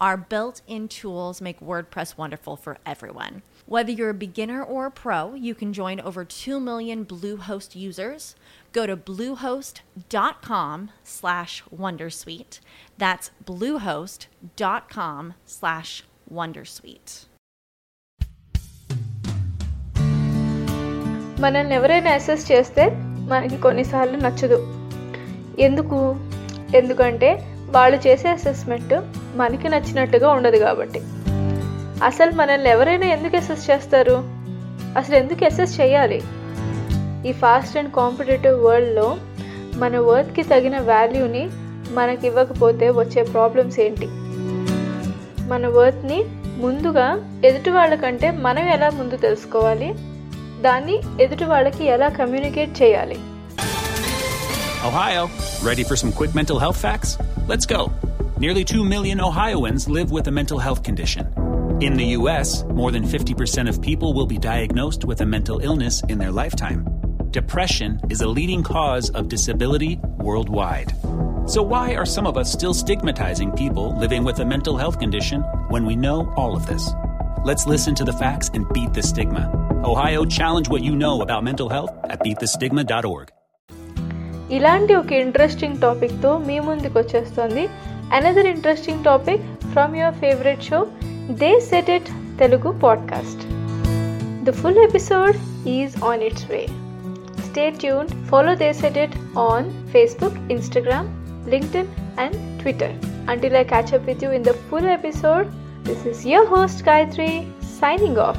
Our built in tools make WordPress wonderful for everyone. Whether you're a beginner or a pro, you can join over 2 million Bluehost users. Go to bluehost.com slash wondersuite. That's bluehost.com slash wondersuite. మనల్ని ఎవరైనా assess చేస్తే మనకి కొన్నిసార్లు నచ్చదు ఎందుకు ఎందుకంటే వాళ్ళు చేసే అసెస్మెంట్ మనకి నచ్చినట్టుగా ఉండదు కాబట్టి. అసలు మనల్ని ఎవరైనా ఎందుకు అసెస్ చేస్తారు? అసలు ఎందుకు అసెస్ చేయాలి? ఈ ఫాస్ట్ అండ్ కాంపిటేటివ్ వరల్డ్లో మన వర్త్కి తగిన వాల్యూని మనకి ఇవ్వకపోతే వచ్చే ప్రాబ్లమ్స్ ఏంటి? మన వర్త్ని ముందుగా ఎదుటి వాళ్ళకంటే మనం ఎలా ముందు తెలుసుకోవాలి? దాన్ని ఎదుటి వాళ్ళకి ఎలా కమ్యూనికేట్ చేయాలి? Ohio, ready for some quick mental health facts? Let's go. Nearly 2 million Ohioans live with a mental health condition. In the U.S., more than 50% of people will be diagnosed with a mental illness in their lifetime. Depression is a leading cause of disability worldwide. So, why are some of us still stigmatizing people living with a mental health condition when we know all of this? Let's listen to the facts and beat the stigma. Ohio, challenge what you know about mental health at beatthestigma.org. ఇలాంటి ఒక interesting టాపిక్తో మీ ముందుకు వచ్చేస్తుంది another interesting topic from your favorite show, They Said It Telugu podcast. The full episode is on its way. Stay tuned, follow They Said It on Facebook, Instagram, LinkedIn, and Twitter. Until I catch up with you in the full episode, this is your host Gayatri signing off.